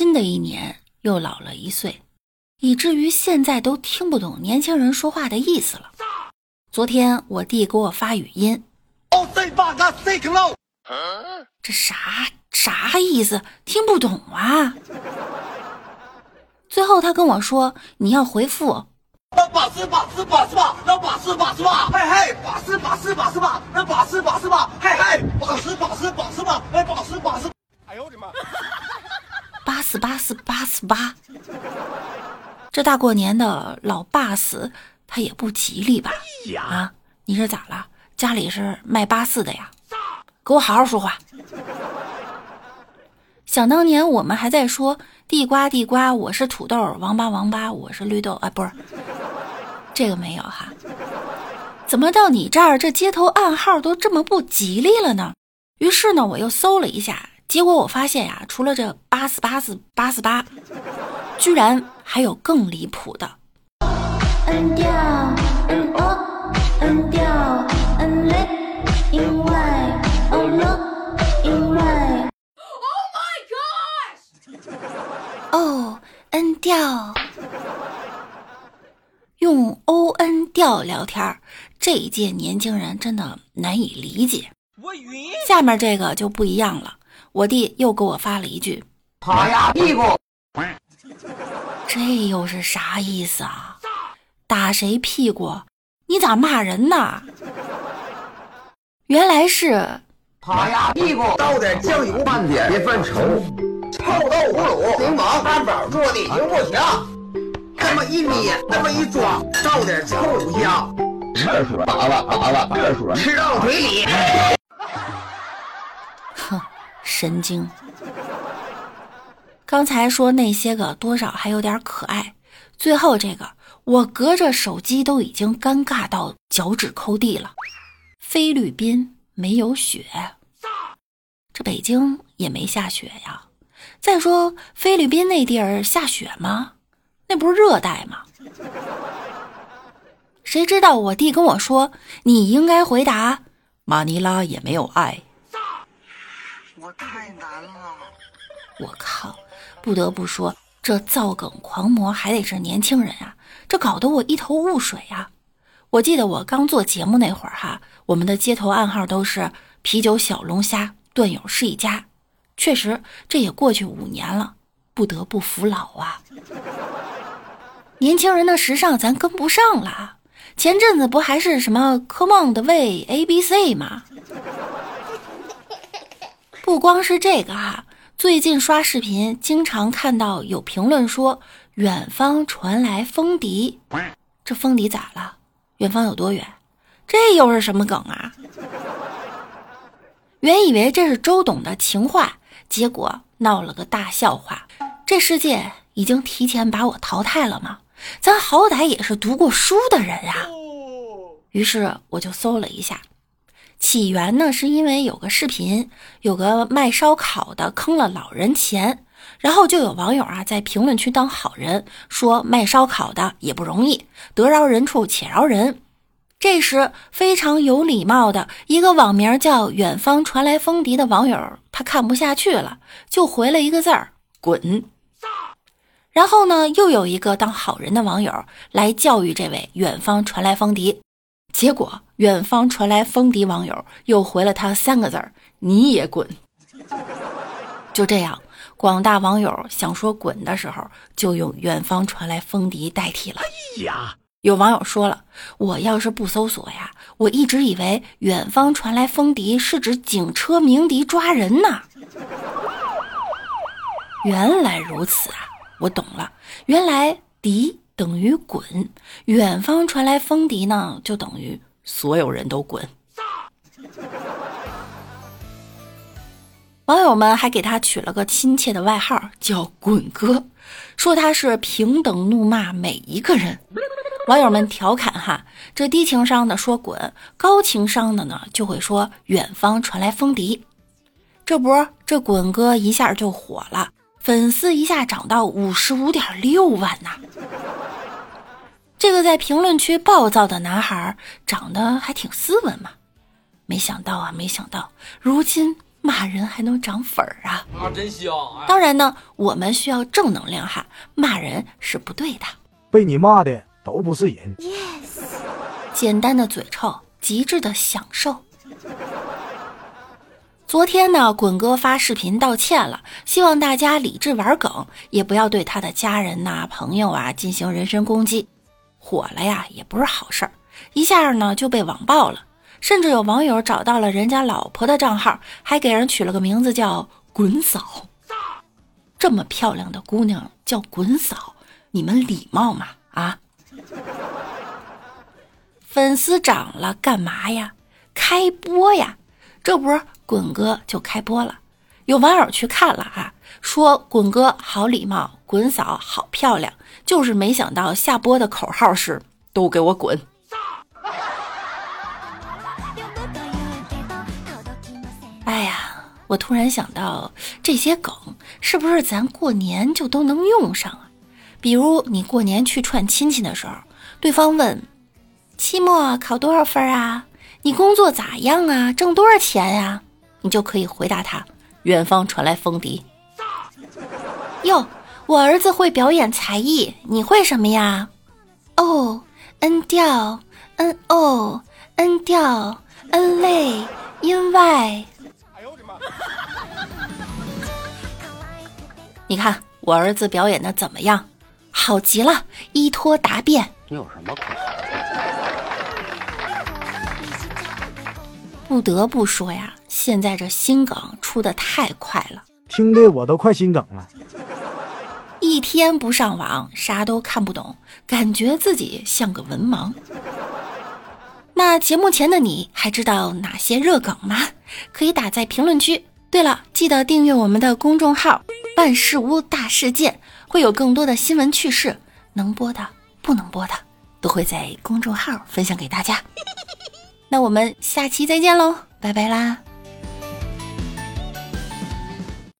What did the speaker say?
新的一年又老了一岁，以至于现在都听不懂年轻人说话的意思了。昨天我弟给我发语音，这啥啥意思？听不懂啊！最后他跟我说：“你要回复。”那把式把式把式吧，那把式把式吧，嘿嘿，把式把式把式吧，那把式把式吧，嘿嘿，把式把式把式吧，哎，把式把式。哎呦我的妈！八四八八，这大过年的老爸死，他也不吉利吧？啊，你是咋了？家里是卖八四的呀？给我好好说话。想当年我们还在说地瓜地瓜，我是土豆；王八王八，我是绿豆。啊，不是。这个没有哈，怎么到你这儿这街头暗号都这么不吉利了呢？于是呢，我又搜了一下，结果我发现呀，除了这八四八四八四八，居然还有更离谱的。类因为 O 了因为 Oh my gosh 哦 N 调。用 O N 调聊天这一届年轻人真的难以理解。我晕。下面这个就不一样了，我弟又给我发了一句：“趴呀屁股。”这又是啥意思啊？打谁屁股？你咋骂人呢？原来是趴呀屁股，倒点酱油，拌点，别犯愁。臭豆腐乳，柠檬汉堡做的行不行？这么一捏，这么一装，倒点臭香，厕所拔了拔了，厕所吃到嘴里。神经！刚才说那些个多少还有点可爱，最后这个我隔着手机都已经尴尬到脚趾抠地了。菲律宾没有雪，这北京也没下雪呀。再说菲律宾那地儿下雪吗？那不是热带吗？谁知道我弟跟我说，你应该回答马尼拉也没有爱。太难了。我靠！不得不说，这造梗狂魔还得是年轻人啊！这搞得我一头雾水呀。我记得我刚做节目那会儿哈，我们的街头暗号都是啤酒、小龙虾、段友是一家。确实，这也过去五年了，不得不服老啊。年轻人的时尚咱跟不上了，前阵子不还是什么 Come on 的 way A B C 吗？不光是这个哈，最近刷视频经常看到有评论说远方传来风笛，这风笛咋了？远方有多远？这又是什么梗啊？原以为这是周董的情话，结果闹了个大笑话。这世界已经提前把我淘汰了吗？咱好歹也是读过书的人呀，于是我就搜了一下，起源呢是因为有个视频，有个卖烧烤的坑了老人钱，然后就有网友啊在评论区当好人，说卖烧烤的也不容易，得饶人处且饶人。这时非常有礼貌的一个网名叫“远方传来风笛”的网友，他看不下去了，就回了一个字儿：滚。然后呢，又有一个当好人的网友来教育这位远方传来风笛，结果远方传来风笛网友又回了他三个字儿：“你也滚。”就这样，广大网友想说滚的时候，就用远方传来风笛代替了。哎呀，有网友说了，我要是不搜索呀，我一直以为远方传来风笛是指警车鸣笛抓人呢。原来如此啊！我懂了，原来笛等于滚，远方传来风笛呢，就等于所有人都滚。网友们还给他取了个亲切的外号，叫“滚哥”，说他是平等怒骂每一个人。网友们调侃哈，这低情商的说滚，高情商的呢就会说远方传来风笛。这不，这滚哥一下就火了。粉丝一下涨到五十五点六万呐！这个在评论区暴躁的男孩长得还挺斯文嘛，没想到啊，没想到如今骂人还能涨粉儿啊！啊，真香！当然呢，我们需要正能量哈，骂人是不对的。被你骂的都不是人。Yes 简单的嘴臭，极致的享受。昨天呢，滚哥发视频道歉了，希望大家理智玩梗，也不要对他的家人呐、朋友啊进行人身攻击。火了呀，也不是好事儿，一下呢就被网爆了，甚至有网友找到了人家老婆的账号，还给人取了个名字叫“滚嫂”。这么漂亮的姑娘叫滚嫂，你们礼貌吗？啊？粉丝涨了干嘛呀？开播呀！这不滚哥就开播了，有网友去看了啊，说滚哥好礼貌，滚嫂好漂亮，就是没想到下播的口号是都给我滚。哎呀，我突然想到，这些梗是不是咱过年就都能用上啊？比如你过年去串亲戚的时候，对方问：“期末考多少分啊？你工作咋样啊？挣多少钱呀？”你就可以回答他：“远方传来风笛。”哟，我儿子会表演才艺，你会什么呀？哦，N 调，N O，N 调，N 类，音外。你看我儿子表演的怎么样？好极了，依托答辩。你有什么苦？不得不说呀，现在这新梗出的太快了，听的我都快心梗了。一天不上网，啥都看不懂，感觉自己像个文盲。那节目前的你还知道哪些热梗吗？可以打在评论区。对了，记得订阅我们的公众号“万事屋大事件”，会有更多的新闻趣事，能播的、不能播的，都会在公众号分享给大家。那我们下期再见喽，拜拜啦！